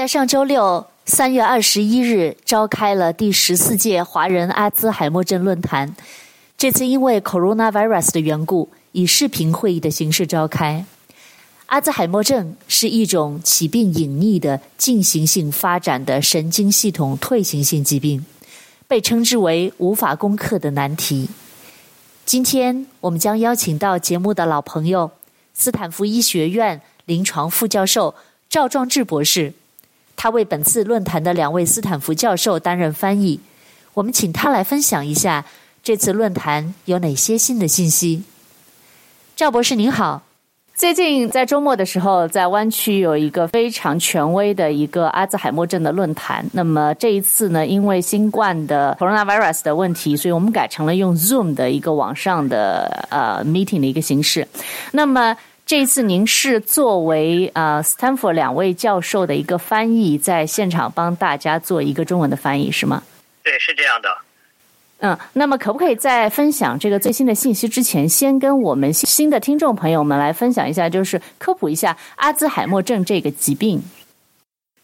在上周六，三月二十一日，召开了第十四届华人阿兹海默症论坛。这次因为 coronavirus 的缘故，以视频会议的形式召开。阿兹海默症是一种起病隐匿的进行性发展的神经系统退行性疾病，被称之为无法攻克的难题。今天我们将邀请到节目的老朋友，斯坦福医学院临床副教授赵壮志博士。他为本次论坛的两位斯坦福教授担任翻译，我们请他来分享一下这次论坛有哪些新的信息。赵博士您好，最近在周末的时候，在湾区有一个非常权威的一个阿兹海默症的论坛。那么这一次呢，因为新冠的 coronavirus 的问题，所以我们改成了用 Zoom 的一个网上的呃 meeting 的一个形式。那么这一次您是作为呃斯坦福两位教授的一个翻译，在现场帮大家做一个中文的翻译，是吗？对，是这样的。嗯，那么可不可以在分享这个最新的信息之前，先跟我们新的听众朋友们来分享一下，就是科普一下阿兹海默症这个疾病？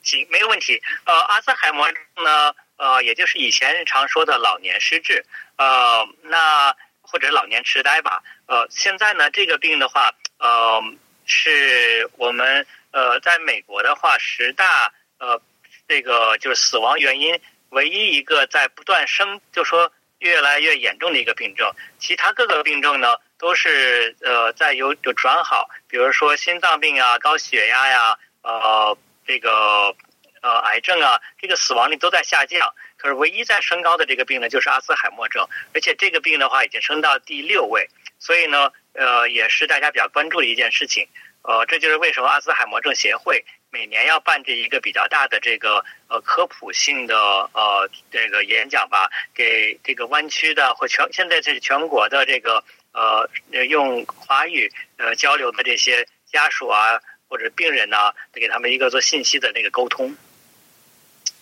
行，没有问题。呃，阿兹海默症呢，呃，也就是以前常说的老年失智，呃，那或者老年痴呆吧。呃，现在呢，这个病的话。呃，是我们呃，在美国的话，十大呃，这个就是死亡原因唯一一个在不断升，就说越来越严重的一个病症。其他各个病症呢，都是呃在有有转好，比如说心脏病啊、高血压呀、呃，这个呃癌症啊，这个死亡率都在下降。可是唯一在升高的这个病呢，就是阿兹海默症，而且这个病的话已经升到第六位，所以呢。呃，也是大家比较关注的一件事情，呃，这就是为什么阿兹海默症协会每年要办这一个比较大的这个呃科普性的呃这个演讲吧，给这个湾区的或全现在是全国的这个呃用华语呃交流的这些家属啊或者病人呢，给他们一个做信息的那个沟通。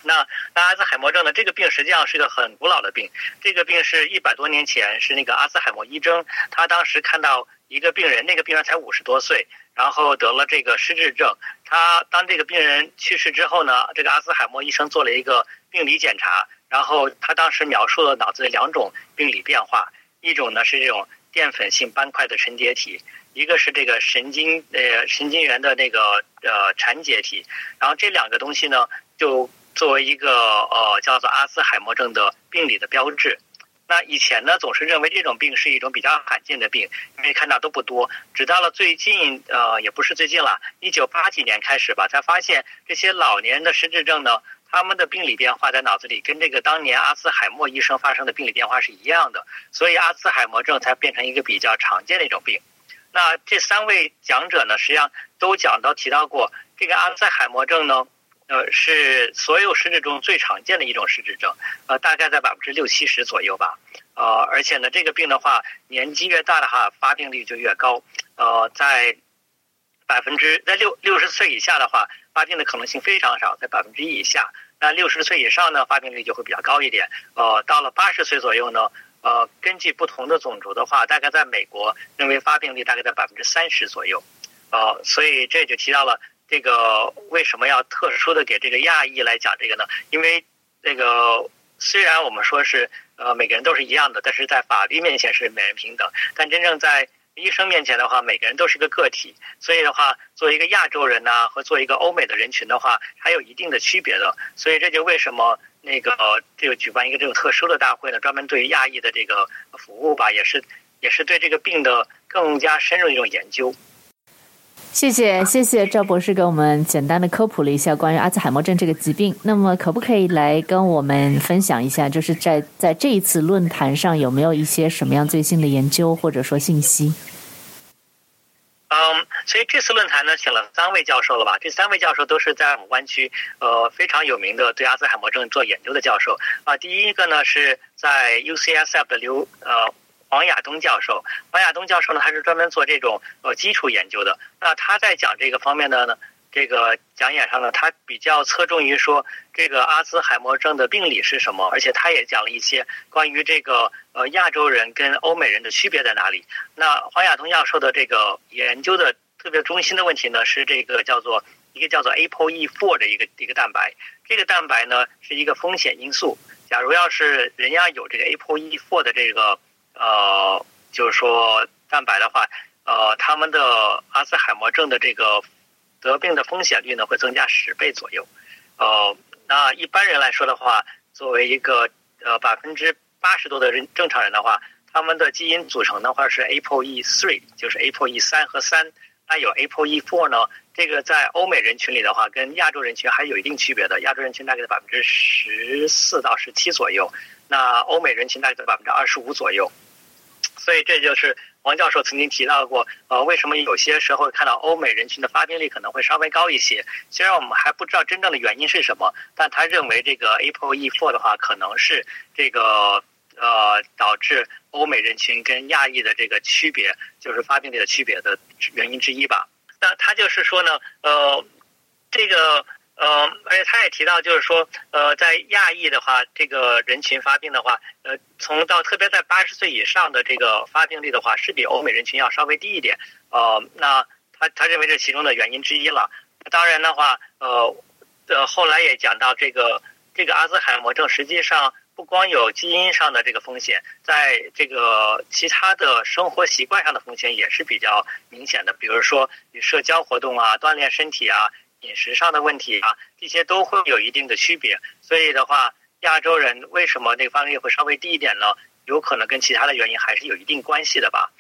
那那阿兹海默症呢？这个病实际上是个很古老的病。这个病是一百多年前是那个阿兹海默医生，他当时看到一个病人，那个病人才五十多岁，然后得了这个失智症。他当这个病人去世之后呢，这个阿兹海默医生做了一个病理检查，然后他当时描述了脑子的两种病理变化，一种呢是这种淀粉性斑块的沉结体，一个是这个神经呃神经元的那个呃缠结体，然后这两个东西呢就。作为一个呃叫做阿兹海默症的病理的标志，那以前呢总是认为这种病是一种比较罕见的病，因为看到都不多。直到了最近呃也不是最近了，一九八几年开始吧，才发现这些老年人的失智症呢，他们的病理变化在脑子里跟这个当年阿兹海默医生发生的病理变化是一样的，所以阿兹海默症才变成一个比较常见的一种病。那这三位讲者呢，实际上都讲到提到过这个阿兹海默症呢。呃，是所有失智中最常见的一种失智症，呃，大概在百分之六七十左右吧。呃，而且呢，这个病的话，年纪越大的话，发病率就越高。呃，在百分之在六六十岁以下的话，发病的可能性非常少，在百分之一以下。那六十岁以上呢，发病率就会比较高一点。呃，到了八十岁左右呢，呃，根据不同的种族的话，大概在美国认为发病率大概在百分之三十左右。呃，所以这就提到了。这个为什么要特殊的给这个亚裔来讲这个呢？因为这个虽然我们说是呃每个人都是一样的，但是在法律面前是每人平等，但真正在医生面前的话，每个人都是一个个体。所以的话，作为一个亚洲人呢，和做一个欧美的人群的话，还有一定的区别的。所以这就为什么那个这个举办一个这种特殊的大会呢？专门对于亚裔的这个服务吧，也是也是对这个病的更加深入一种研究。谢谢谢谢赵博士给我们简单的科普了一下关于阿兹海默症这个疾病。那么，可不可以来跟我们分享一下，就是在在这一次论坛上有没有一些什么样最新的研究或者说信息？嗯，所以这次论坛呢，请了三位教授了吧？这三位教授都是在我们湾区呃非常有名的对阿兹海默症做研究的教授啊。第一个呢是在 UCSF 的刘呃。黄亚东教授，黄亚东教授呢，他是专门做这种呃基础研究的。那他在讲这个方面的呢，这个讲演上呢，他比较侧重于说这个阿兹海默症的病理是什么，而且他也讲了一些关于这个呃亚洲人跟欧美人的区别在哪里。那黄亚东教授的这个研究的特别中心的问题呢，是这个叫做一个叫做 ApoE4 的一个一个蛋白。这个蛋白呢是一个风险因素。假如要是人家有这个 ApoE4 的这个呃，就是说蛋白的话，呃，他们的阿兹海默症的这个得病的风险率呢会增加十倍左右。呃，那一般人来说的话，作为一个呃百分之八十多的人正常人的话，他们的基因组成的话是 ApoE3，就是 ApoE 三和三。那有 ApoE4 呢？这个在欧美人群里的话，跟亚洲人群还有一定区别的。亚洲人群大概在百分之十四到十七左右，那欧美人群大概在百分之二十五左右。所以这就是王教授曾经提到过，呃，为什么有些时候看到欧美人群的发病率可能会稍微高一些？虽然我们还不知道真正的原因是什么，但他认为这个 ApoE4 的话，可能是这个呃导致欧美人群跟亚裔的这个区别，就是发病率的区别的原因之一吧。那他就是说呢，呃，这个呃，而且他也提到，就是说，呃，在亚裔的话，这个人群发病的话，呃，从到特别在八十岁以上的这个发病率的话，是比欧美人群要稍微低一点。呃，那他他认为这其中的原因之一了。当然的话，呃，呃，后来也讲到这个这个阿兹海默症实际上。不光有基因上的这个风险，在这个其他的生活习惯上的风险也是比较明显的。比如说，与社交活动啊、锻炼身体啊、饮食上的问题啊，这些都会有一定的区别。所以的话，亚洲人为什么那个发病率会稍微低一点呢？有可能跟其他的原因还是有一定关系的吧。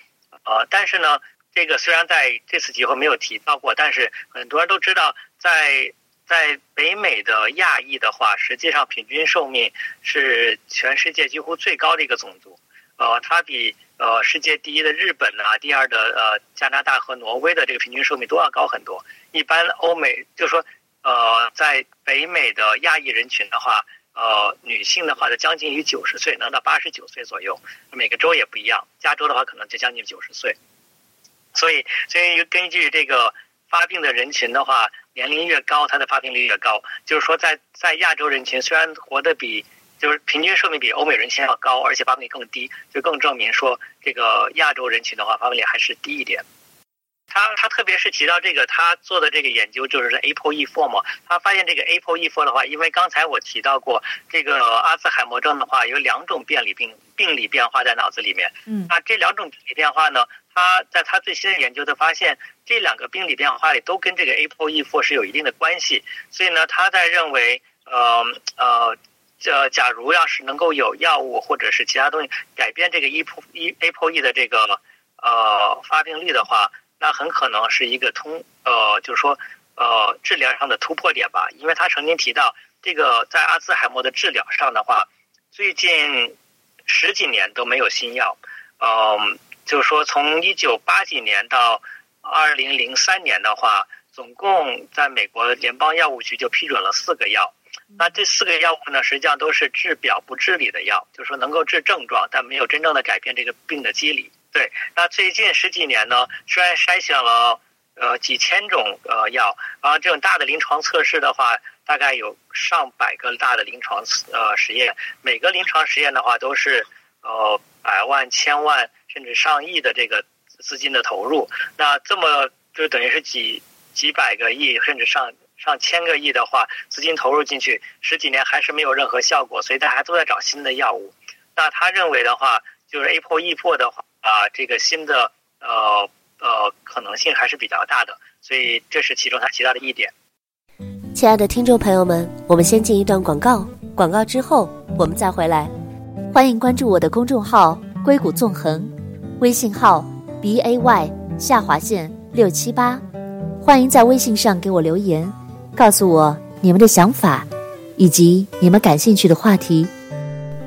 呃，但是呢，这个虽然在这次集会没有提到过，但是很多人都知道在。在北美的亚裔的话，实际上平均寿命是全世界几乎最高的一个种族。呃，它比呃世界第一的日本啊，第二的呃加拿大和挪威的这个平均寿命都要高很多。一般欧美就是说，呃，在北美的亚裔人群的话，呃，女性的话就将近于九十岁，能到八十九岁左右。每个州也不一样，加州的话可能就将近九十岁。所以，所以根据这个发病的人群的话。年龄越高，它的发病率越高。就是说在，在在亚洲人群虽然活得比就是平均寿命比欧美人群要高，而且发病率更低，就更证明说这个亚洲人群的话，发病率还是低一点。他他特别是提到这个，他做的这个研究就是 ApoE4 嘛，他发现这个 ApoE4 的话，因为刚才我提到过，这个阿兹海默症的话有两种病理病病理变化在脑子里面。嗯，那这两种病理变化呢？他在他最新的研究，的发现这两个病理变化里都跟这个 ApoE4 是有一定的关系，所以呢，他在认为，呃呃，这假如要是能够有药物或者是其他东西改变这个 ApoE ApoE 的这个呃发病率的话，那很可能是一个通呃，就是说呃治疗上的突破点吧，因为他曾经提到这个在阿兹海默的治疗上的话，最近十几年都没有新药，嗯、呃。就是说，从一九八几年到二零零三年的话，总共在美国联邦药物局就批准了四个药。那这四个药物呢，实际上都是治表不治里的药，就是说能够治症状，但没有真正的改变这个病的机理。对，那最近十几年呢，虽然筛选了呃几千种呃药，然后这种大的临床测试的话，大概有上百个大的临床呃实验，每个临床实验的话都是呃百万、千万。甚至上亿的这个资金的投入，那这么就等于是几几百个亿，甚至上上千个亿的话，资金投入进去十几年还是没有任何效果，所以大家都在找新的药物。那他认为的话，就是 A 破 E 破的话啊，这个新的呃呃可能性还是比较大的，所以这是其中他提到的一点。亲爱的听众朋友们，我们先进一段广告，广告之后我们再回来。欢迎关注我的公众号“硅谷纵横”。微信号 b a y 下划线六七八，欢迎在微信上给我留言，告诉我你们的想法，以及你们感兴趣的话题。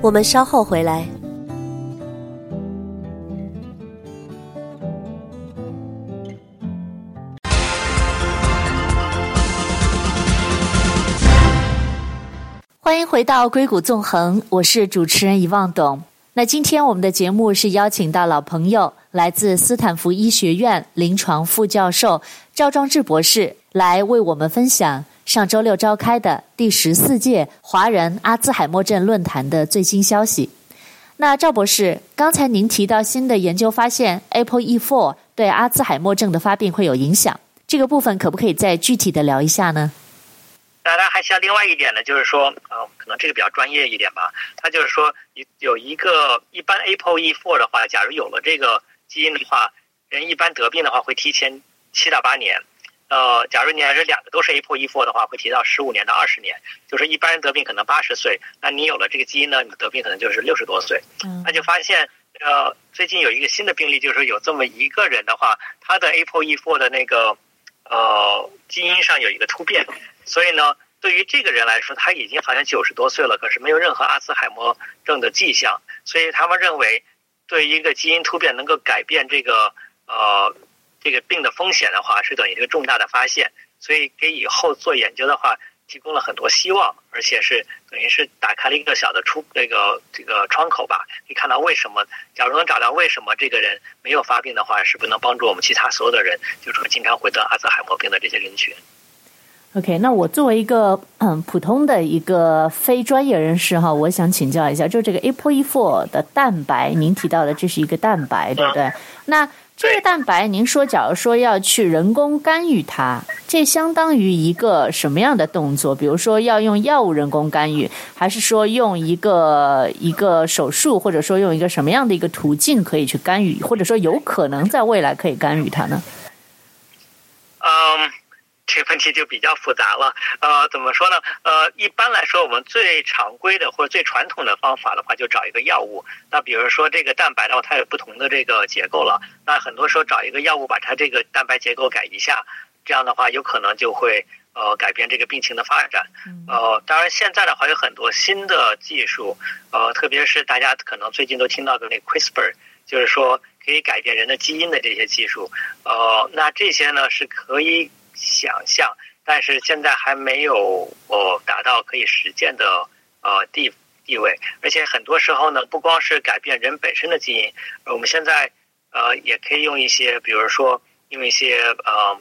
我们稍后回来。欢迎回到硅谷纵横，我是主持人遗忘董。那今天我们的节目是邀请到老朋友，来自斯坦福医学院临床副教授赵庄志博士，来为我们分享上周六召开的第十四届华人阿兹海默症论坛的最新消息。那赵博士，刚才您提到新的研究发现，ApoE4 对阿兹海默症的发病会有影响，这个部分可不可以再具体的聊一下呢？当然还需要另外一点呢，就是说，呃，可能这个比较专业一点吧。它就是说，有一个一般 APOE4 的话，假如有了这个基因的话，人一般得病的话会提前七到八年。呃，假如你还是两个都是 APOE4 的话，会提到十五年到二十年。就是一般人得病可能八十岁，那你有了这个基因呢，你得病可能就是六十多岁。嗯，那就发现，呃，最近有一个新的病例，就是有这么一个人的话，他的 APOE4 的那个呃基因上有一个突变。所以呢，对于这个人来说，他已经好像九十多岁了，可是没有任何阿兹海默症的迹象。所以他们认为，对于一个基因突变能够改变这个呃这个病的风险的话，是等于一个重大的发现。所以给以后做研究的话，提供了很多希望，而且是等于是打开了一个小的出那个这个窗口吧。可以看到为什么，假如能找到为什么这个人没有发病的话，是不是能帮助我们其他所有的人，就是说经常会得阿兹海默病的这些人群。OK，那我作为一个嗯普通的一个非专业人士哈，我想请教一下，就这个 APOE4 的蛋白，您提到的这是一个蛋白，对不对？那这个蛋白，您说假如说要去人工干预它，这相当于一个什么样的动作？比如说要用药物人工干预，还是说用一个一个手术，或者说用一个什么样的一个途径可以去干预，或者说有可能在未来可以干预它呢？嗯。这个问题就比较复杂了，呃，怎么说呢？呃，一般来说，我们最常规的或者最传统的方法的话，就找一个药物。那比如说这个蛋白的话，它有不同的这个结构了。那很多时候找一个药物把它这个蛋白结构改一下，这样的话有可能就会呃改变这个病情的发展。呃，当然现在的话有很多新的技术，呃，特别是大家可能最近都听到的那 CRISPR，就是说可以改变人的基因的这些技术。呃，那这些呢是可以。想象，但是现在还没有呃达到可以实践的呃地地位，而且很多时候呢，不光是改变人本身的基因，我们现在呃也可以用一些，比如说用一些呃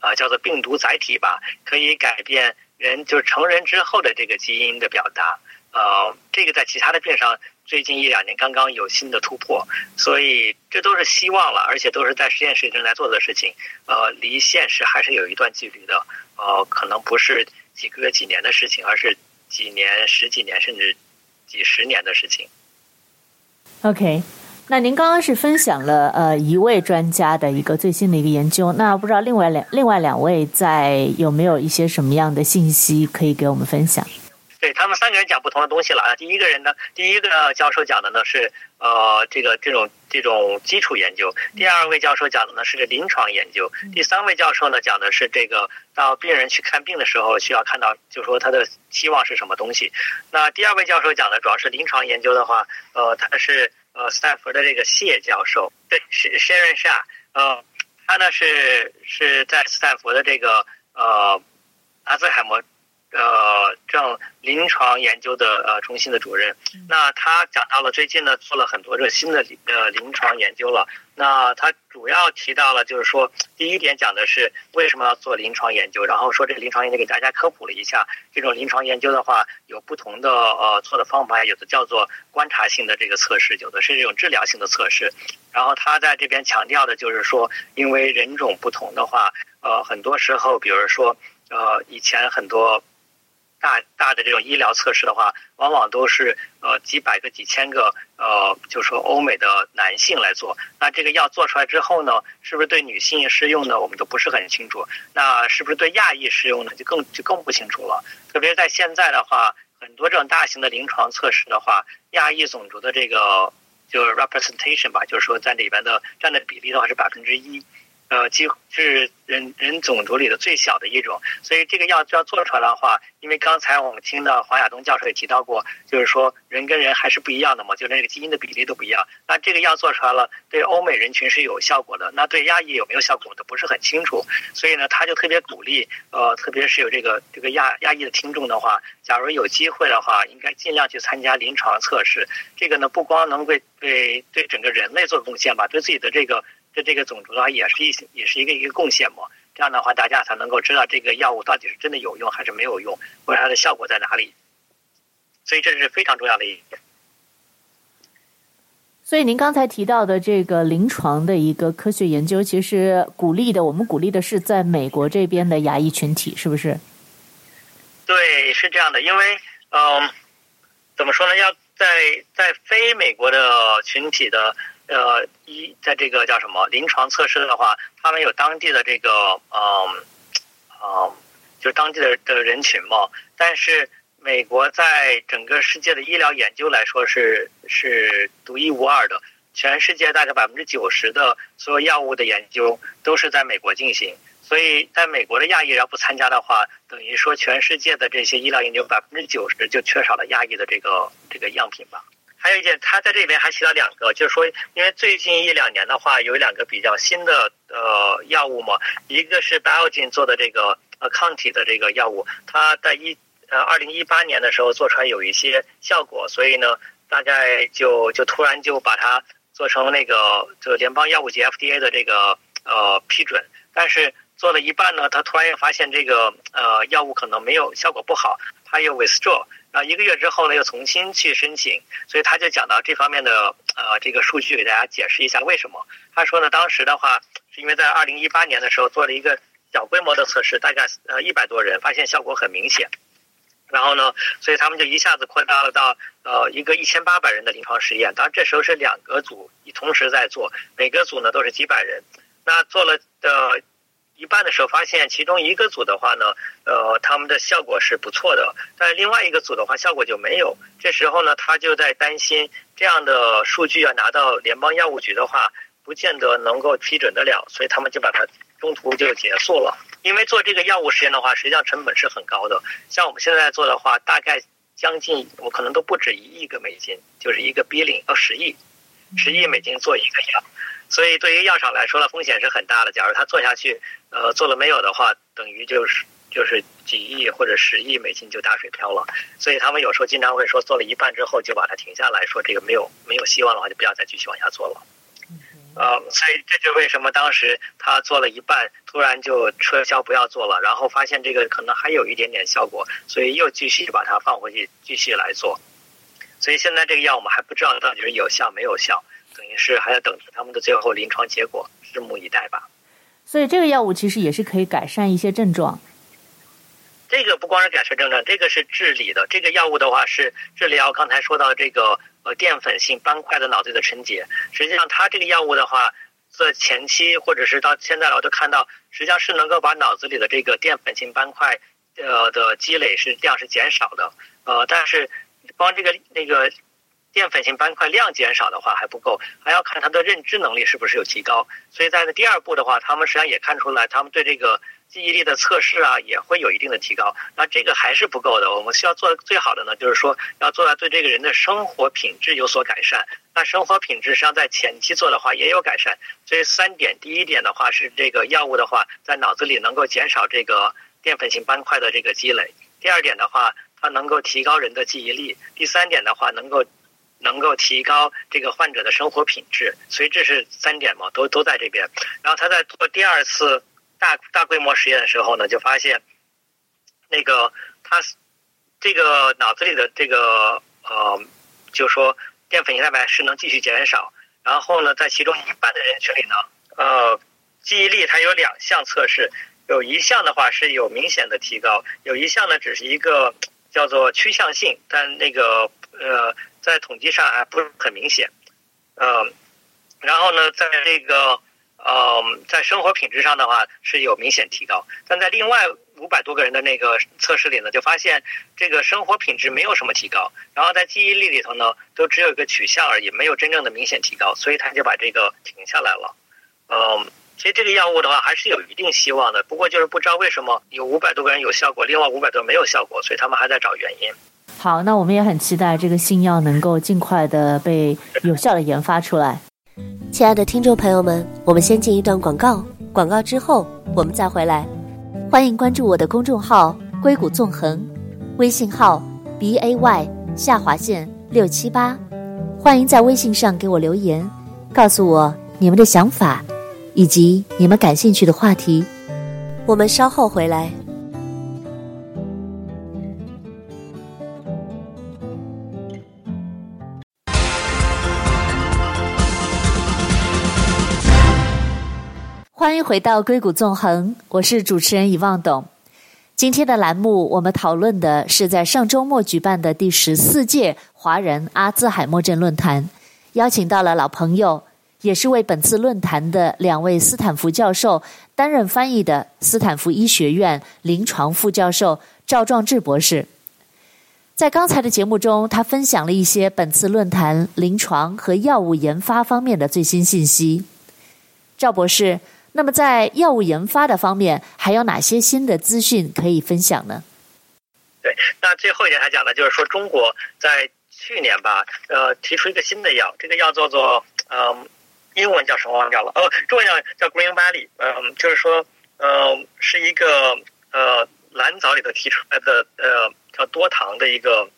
呃叫做病毒载体吧，可以改变人就是成人之后的这个基因的表达，呃，这个在其他的病上。最近一两年刚刚有新的突破，所以这都是希望了，而且都是在实验室正在做的事情。呃，离现实还是有一段距离的。呃，可能不是几个月、几年的事情，而是几年、十几年甚至几十年的事情。OK，那您刚刚是分享了呃一位专家的一个最新的一个研究，那不知道另外两另外两位在有没有一些什么样的信息可以给我们分享？对，他们三个人讲不同的东西了啊。第一个人呢，第一个教授讲的呢是呃这个这种这种基础研究，第二位教授讲的呢是临床研究，第三位教授呢讲的是这个到病人去看病的时候需要看到，就说他的期望是什么东西。那第二位教授讲的主要是临床研究的话，呃，他是呃斯坦福的这个谢教授，对，是 Sharon Shah，呃，他呢是是在斯坦福的这个呃阿兹海默。呃，这样临床研究的呃中心的主任，那他讲到了最近呢做了很多这新的呃临床研究了。那他主要提到了就是说，第一点讲的是为什么要做临床研究，然后说这个临床研究给大家科普了一下，这种临床研究的话有不同的呃做的方法，有的叫做观察性的这个测试，有的是这种治疗性的测试。然后他在这边强调的就是说，因为人种不同的话，呃，很多时候，比如说呃以前很多。大大的这种医疗测试的话，往往都是呃几百个、几千个呃，就是说欧美的男性来做。那这个药做出来之后呢，是不是对女性适用呢？我们都不是很清楚。那是不是对亚裔适用呢？就更就更不清楚了。特别是在现在的话，很多这种大型的临床测试的话，亚裔种族的这个就是 representation 吧，就是说在里边的占的比例的话是百分之一。呃，几乎是人人种族里的最小的一种，所以这个药要做出来的话，因为刚才我们听到黄亚东教授也提到过，就是说人跟人还是不一样的嘛，就连这个基因的比例都不一样。那这个药做出来了，对欧美人群是有效果的，那对亚裔有没有效果，都不是很清楚。所以呢，他就特别鼓励，呃，特别是有这个这个亚亚裔的听众的话，假如有机会的话，应该尽量去参加临床测试。这个呢，不光能为对对整个人类做贡献吧，对自己的这个。这这个种族的话，也是一也是一个一个贡献嘛。这样的话，大家才能够知道这个药物到底是真的有用还是没有用，或者它的效果在哪里。所以这是非常重要的一点。所以您刚才提到的这个临床的一个科学研究，其实鼓励的，我们鼓励的是在美国这边的牙医群体，是不是？对，是这样的，因为嗯、呃，怎么说呢？要在在非美国的群体的呃一，在这个叫什么临床测试的话，他们有当地的这个嗯嗯、呃呃，就当地的的人群嘛，但是。美国在整个世界的医疗研究来说是是独一无二的，全世界大概百分之九十的所有药物的研究都是在美国进行，所以在美国的亚裔要不参加的话，等于说全世界的这些医疗研究百分之九十就缺少了亚裔的这个这个样品吧。还有一点，他在这里面还提到两个，就是说，因为最近一两年的话，有两个比较新的呃药物嘛，一个是 Biogen 做的这个呃抗体的这个药物，它在一。呃，二零一八年的时候做出来有一些效果，所以呢，大概就就突然就把它做成那个就联邦药物局 FDA 的这个呃批准，但是做了一半呢，他突然又发现这个呃药物可能没有效果不好，他又 withdraw，然后一个月之后呢又重新去申请，所以他就讲到这方面的呃这个数据给大家解释一下为什么。他说呢，当时的话是因为在二零一八年的时候做了一个小规模的测试，大概呃一百多人，发现效果很明显。然后呢，所以他们就一下子扩大了到呃一个一千八百人的临床实验。当然这时候是两个组同时在做，每个组呢都是几百人。那做了的一半的时候，发现其中一个组的话呢，呃他们的效果是不错的，但另外一个组的话效果就没有。这时候呢，他就在担心这样的数据要拿到联邦药物局的话，不见得能够批准得了，所以他们就把它中途就结束了。因为做这个药物实验的话，实际上成本是很高的。像我们现在做的话，大概将近我可能都不止一亿个美金，就是一个 billion 到十亿，十亿美金做一个药。所以对于药厂来说呢，风险是很大的。假如他做下去，呃，做了没有的话，等于就是就是几亿或者十亿美金就打水漂了。所以他们有时候经常会说，做了一半之后就把它停下来说，这个没有没有希望的话，就不要再继续往下做了。呃，所以这就为什么当时他做了一半，突然就撤销不要做了，然后发现这个可能还有一点点效果，所以又继续把它放回去继续来做。所以现在这个药我们还不知道到底是有效没有效，等于是还要等着他们的最后临床结果，拭目以待吧。所以这个药物其实也是可以改善一些症状。这个不光是改善症状，这个是治理的。这个药物的话是治疗刚才说到这个。呃，淀粉性斑块的脑子里的沉积，实际上它这个药物的话，在前期或者是到现在，我都看到，实际上是能够把脑子里的这个淀粉性斑块，呃的积累是量是减少的，呃，但是光这个那个。淀粉性斑块量减少的话还不够，还要看他的认知能力是不是有提高。所以在第二步的话，他们实际上也看出来，他们对这个记忆力的测试啊也会有一定的提高。那这个还是不够的，我们需要做最好的呢，就是说要做到对这个人的生活品质有所改善。那生活品质实际上在前期做的话也有改善。所以三点，第一点的话是这个药物的话在脑子里能够减少这个淀粉性斑块的这个积累。第二点的话，它能够提高人的记忆力。第三点的话，能够。能够提高这个患者的生活品质，所以这是三点嘛，都都在这边。然后他在做第二次大大规模实验的时候呢，就发现那个他这个脑子里的这个呃，就说淀粉性蛋白是能继续减少。然后呢，在其中一半的人群里呢，呃，记忆力它有两项测试，有一项的话是有明显的提高，有一项呢只是一个叫做趋向性，但那个呃。在统计上还不是很明显，嗯，然后呢，在这个嗯，在生活品质上的话是有明显提高，但在另外五百多个人的那个测试里呢，就发现这个生活品质没有什么提高，然后在记忆力里头呢，都只有一个取向而已，没有真正的明显提高，所以他就把这个停下来了。嗯，其实这个药物的话还是有一定希望的，不过就是不知道为什么有五百多个人有效果，另外五百多没有效果，所以他们还在找原因。好，那我们也很期待这个新药能够尽快的被有效的研发出来。亲爱的听众朋友们，我们先进一段广告，广告之后我们再回来。欢迎关注我的公众号“硅谷纵横”，微信号 b a y 下划线六七八。欢迎在微信上给我留言，告诉我你们的想法以及你们感兴趣的话题。我们稍后回来。欢迎回到硅谷纵横，我是主持人遗望董。今天的栏目，我们讨论的是在上周末举办的第十四届华人阿兹海默症论坛，邀请到了老朋友，也是为本次论坛的两位斯坦福教授担任翻译的斯坦福医学院临床副教授赵壮志博士。在刚才的节目中，他分享了一些本次论坛临床和药物研发方面的最新信息。赵博士。那么，在药物研发的方面，还有哪些新的资讯可以分享呢？对，那最后一点还讲的就是说，中国在去年吧，呃，提出一个新的药，这个药叫做，嗯、呃，英文叫什么忘掉了，哦，中文叫叫 Green Valley，嗯、呃，就是说，呃，是一个呃蓝藻里头提出来的，呃，叫多糖的一个，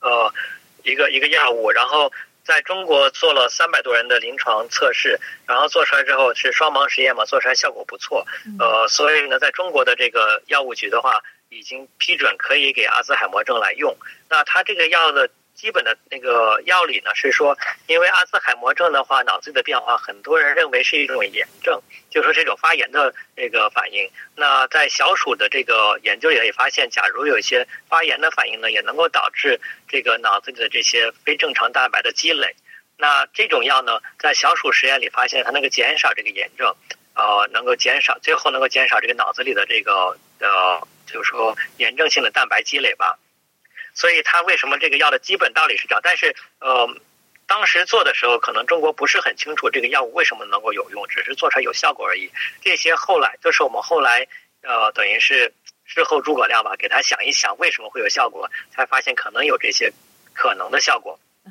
呃，一个一个药物，然后。在中国做了三百多人的临床测试，然后做出来之后是双盲实验嘛，做出来效果不错，呃，所以呢，在中国的这个药物局的话，已经批准可以给阿兹海默症来用。那它这个药的。基本的那个药理呢，是说，因为阿兹海默症的话，脑子里的变化，很多人认为是一种炎症，就是说这种发炎的这个反应。那在小鼠的这个研究里也发现，假如有一些发炎的反应呢，也能够导致这个脑子里的这些非正常蛋白的积累。那这种药呢，在小鼠实验里发现，它能够减少这个炎症，呃，能够减少，最后能够减少这个脑子里的这个呃，就是说炎症性的蛋白积累吧。所以它为什么这个药的基本道理是这样？但是呃，当时做的时候，可能中国不是很清楚这个药物为什么能够有用，只是做出来有效果而已。这些后来就是我们后来呃，等于是事后诸葛亮吧，给他想一想为什么会有效果，才发现可能有这些可能的效果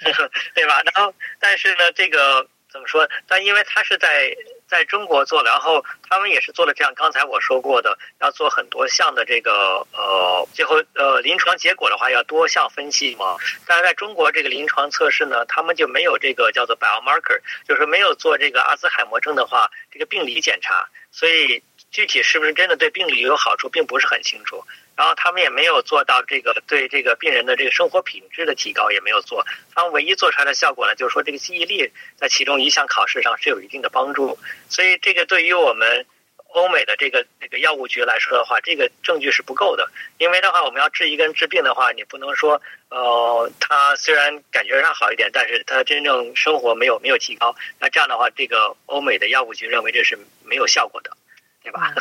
对吧？然后但是呢，这个怎么说？但因为它是在。在中国做，然后他们也是做了这样。刚才我说过的，要做很多项的这个呃，最后呃临床结果的话要多项分析嘛。但是在中国这个临床测试呢，他们就没有这个叫做 biomarker，就是没有做这个阿兹海默症的话这个病理检查，所以具体是不是真的对病理有好处，并不是很清楚。然后他们也没有做到这个对这个病人的这个生活品质的提高，也没有做。他们唯一做出来的效果呢，就是说这个记忆力在其中一项考试上是有一定的帮助。所以这个对于我们欧美的这个这个药物局来说的话，这个证据是不够的。因为的话，我们要治一个人治病的话，你不能说呃，他虽然感觉上好一点，但是他真正生活没有没有提高。那这样的话，这个欧美的药物局认为这是没有效果的，对吧？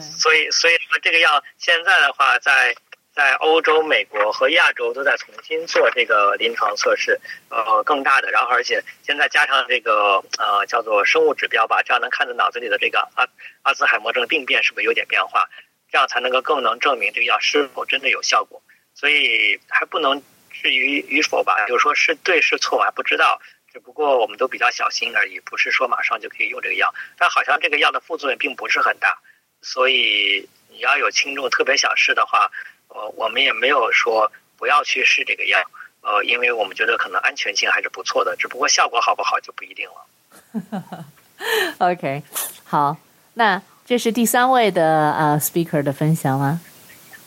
所以，所以说这个药现在的话，在在欧洲、美国和亚洲都在重新做这个临床测试，呃，更大的，然后而且现在加上这个呃叫做生物指标吧，这样能看到脑子里的这个阿阿兹海默症病变是不是有点变化，这样才能够更能证明这个药是否真的有效果。所以还不能至于与否吧，就是说是对是错我还不知道，只不过我们都比较小心而已，不是说马上就可以用这个药。但好像这个药的副作用并不是很大。所以你要有轻重特别想试的话，呃，我们也没有说不要去试这个药，呃，因为我们觉得可能安全性还是不错的，只不过效果好不好就不一定了。OK，好，那这是第三位的呃 speaker 的分享吗？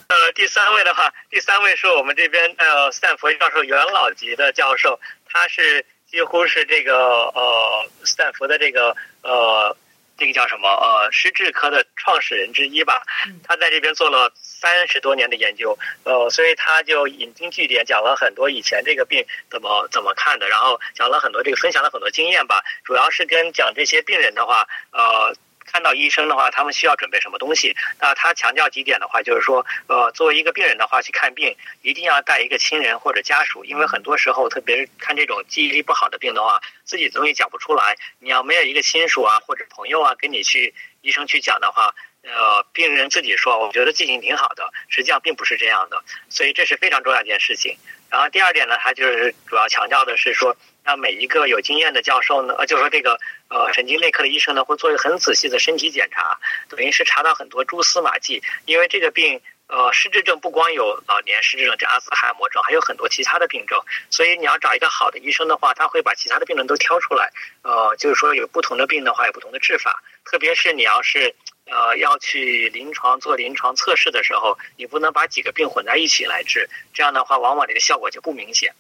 呃，第三位的话，第三位是我们这边呃斯坦福教授元老级的教授，他是几乎是这个呃斯坦福的这个呃。这个叫什么？呃，失智科的创始人之一吧。他在这边做了三十多年的研究，呃，所以他就引经据典，讲了很多以前这个病怎么怎么看的，然后讲了很多这个分享了很多经验吧。主要是跟讲这些病人的话，呃。看到医生的话，他们需要准备什么东西？那他强调几点的话，就是说，呃，作为一个病人的话，去看病一定要带一个亲人或者家属，因为很多时候，特别是看这种记忆力不好的病的话，自己东西讲不出来。你要没有一个亲属啊或者朋友啊跟你去医生去讲的话，呃，病人自己说，我觉得记性挺好的，实际上并不是这样的。所以这是非常重要一件事情。然后第二点呢，他就是主要强调的是说。让每一个有经验的教授呢，呃，就是说这个呃神经内科的医生呢，会做一个很仔细的身体检查，等于是查到很多蛛丝马迹。因为这个病，呃，失智症不光有老年失智症，这阿兹海默症还有很多其他的病症。所以你要找一个好的医生的话，他会把其他的病症都挑出来。呃，就是说有不同的病的话，有不同的治法。特别是你要是呃要去临床做临床测试的时候，你不能把几个病混在一起来治，这样的话往往这个效果就不明显。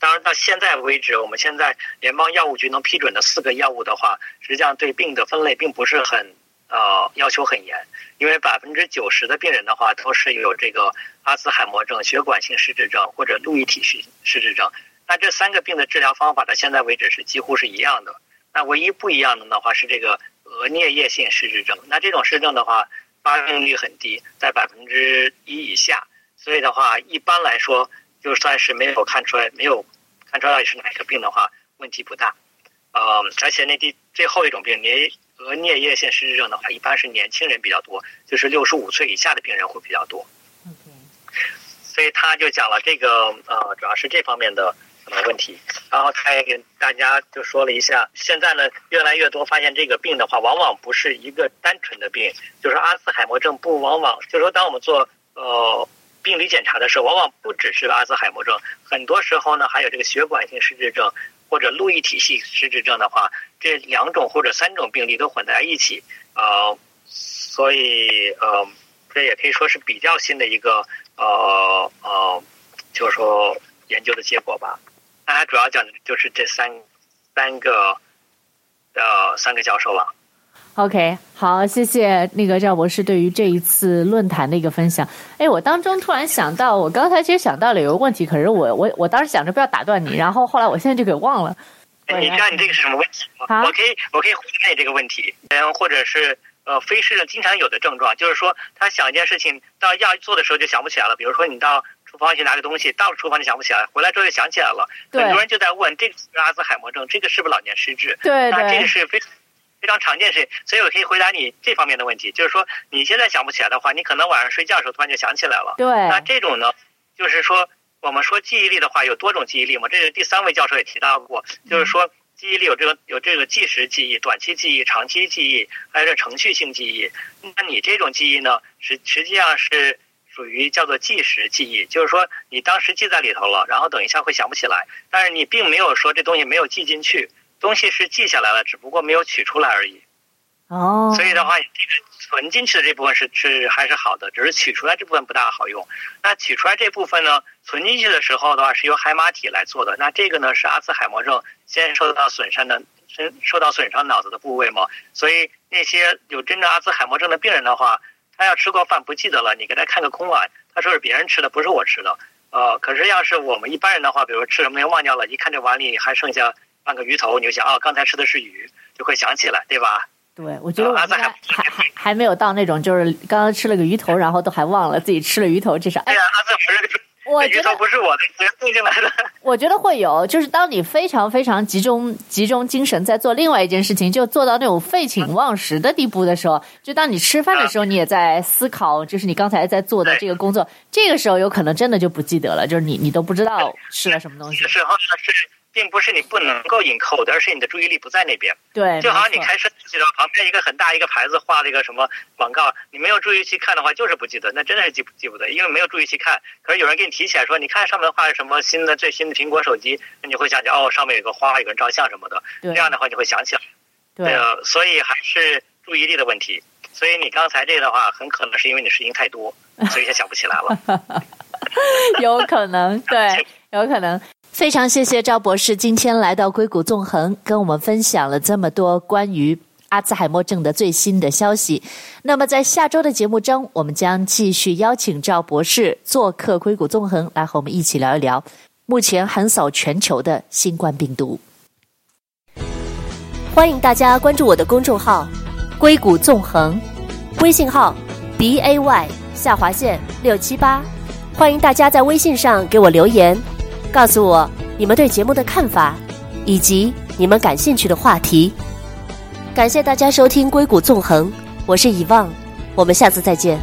当然到现在为止，我们现在联邦药物局能批准的四个药物的话，实际上对病的分类并不是很呃要求很严，因为百分之九十的病人的话都是有这个阿兹海默症、血管性失智症或者路易体失失智症。那这三个病的治疗方法到现在为止是几乎是一样的。那唯一不一样的的话是这个额颞叶性失智症。那这种失智症的话，发病率很低，在百分之一以下。所以的话，一般来说，就算是没有看出来，没有看出来到底是哪个病的话，问题不大。呃，而且那第最后一种病，颞额颞叶性失智症的话，一般是年轻人比较多，就是六十五岁以下的病人会比较多。Okay. 所以他就讲了这个呃，主要是这方面的呃问题。然后他也给大家就说了一下，现在呢，越来越多发现这个病的话，往往不是一个单纯的病，就是阿兹海默症不往往就是说，当我们做呃。病理检查的时候，往往不只是阿兹海默症，很多时候呢，还有这个血管性失智症或者路易体系失智症的话，这两种或者三种病例都混在一起，呃，所以呃，这也可以说是比较新的一个呃呃，就是说研究的结果吧。大家主要讲的就是这三三个呃三个教授了。OK，好，谢谢那个赵博士对于这一次论坛的一个分享。哎，我当中突然想到，我刚才其实想到了有个问题，可是我我我当时想着不要打断你，然后后来我现在就给忘了。你知道你这个是什么问题吗？啊、我可以我可以回答你这个问题。嗯，或者是呃，非失智经常有的症状，就是说他想一件事情到要做的时候就想不起来了。比如说你到厨房去拿个东西，到了厨房就想不起来，回来之后就想起来了。对。很多人就在问，这个是阿兹海默症，这个是不是老年失智？对对。那这个是非常。非常常见的事情，所以我可以回答你这方面的问题，就是说你现在想不起来的话，你可能晚上睡觉的时候突然就想起来了。对。那这种呢，就是说我们说记忆力的话有多种记忆力嘛，这是第三位教授也提到过，就是说记忆力有这个有这个即时记忆、短期记忆、长期记忆，还有这程序性记忆。那你这种记忆呢，实实际上是属于叫做即时记忆，就是说你当时记在里头了，然后等一下会想不起来，但是你并没有说这东西没有记进去。东西是记下来了，只不过没有取出来而已。哦，所以的话，这个存进去的这部分是是还是好的，只是取出来这部分不大好用。那取出来这部分呢，存进去的时候的话是由海马体来做的。那这个呢是阿兹海默症先受到损伤的，受受到损伤脑子的部位嘛。所以那些有真正阿兹海默症的病人的话，他要吃过饭不记得了，你给他看个空碗，他说是别人吃的，不是我吃的。呃，可是要是我们一般人的话，比如吃什么忘掉了，一看这碗里还剩下。半个鱼头，你就想哦，刚才吃的是鱼，就会想起来，对吧？对，我觉得我还还还没有到那种，就是刚刚吃了个鱼头，然后都还忘了自己吃了鱼头，这是哎呀，阿不是，我觉得不是我的，送进来的。我觉得会有，就是当你非常非常集中集中精神在做另外一件事情，就做到那种废寝忘食的地步的时候，就当你吃饭的时候，你也在思考，就是你刚才在做的这个工作，这个时候有可能真的就不记得了，就是你你都不知道吃了什么东西。并不是你不能够 encode，而是你的注意力不在那边。对，就好像你开车记得旁边一个很大一个牌子画了一个什么广告，你没有注意去看的话，就是不记得，那真的是记不记不得，因为没有注意去看。可是有人给你提起来说，你看上面画的什么新的最新的苹果手机，那你会想起哦，上面有个花，有个人照相什么的，这样的话你会想起来。对，呃，所以还是注意力的问题。所以你刚才这个的话，很可能是因为你事情太多，所以才想不起来了。有可能，对，有可能。非常谢谢赵博士今天来到硅谷纵横，跟我们分享了这么多关于阿兹海默症的最新的消息。那么在下周的节目中，我们将继续邀请赵博士做客硅谷纵横，来和我们一起聊一聊目前横扫全球的新冠病毒。欢迎大家关注我的公众号“硅谷纵横”，微信号 b a y 下划线六七八。欢迎大家在微信上给我留言。告诉我你们对节目的看法，以及你们感兴趣的话题。感谢大家收听《硅谷纵横》，我是遗忘，我们下次再见。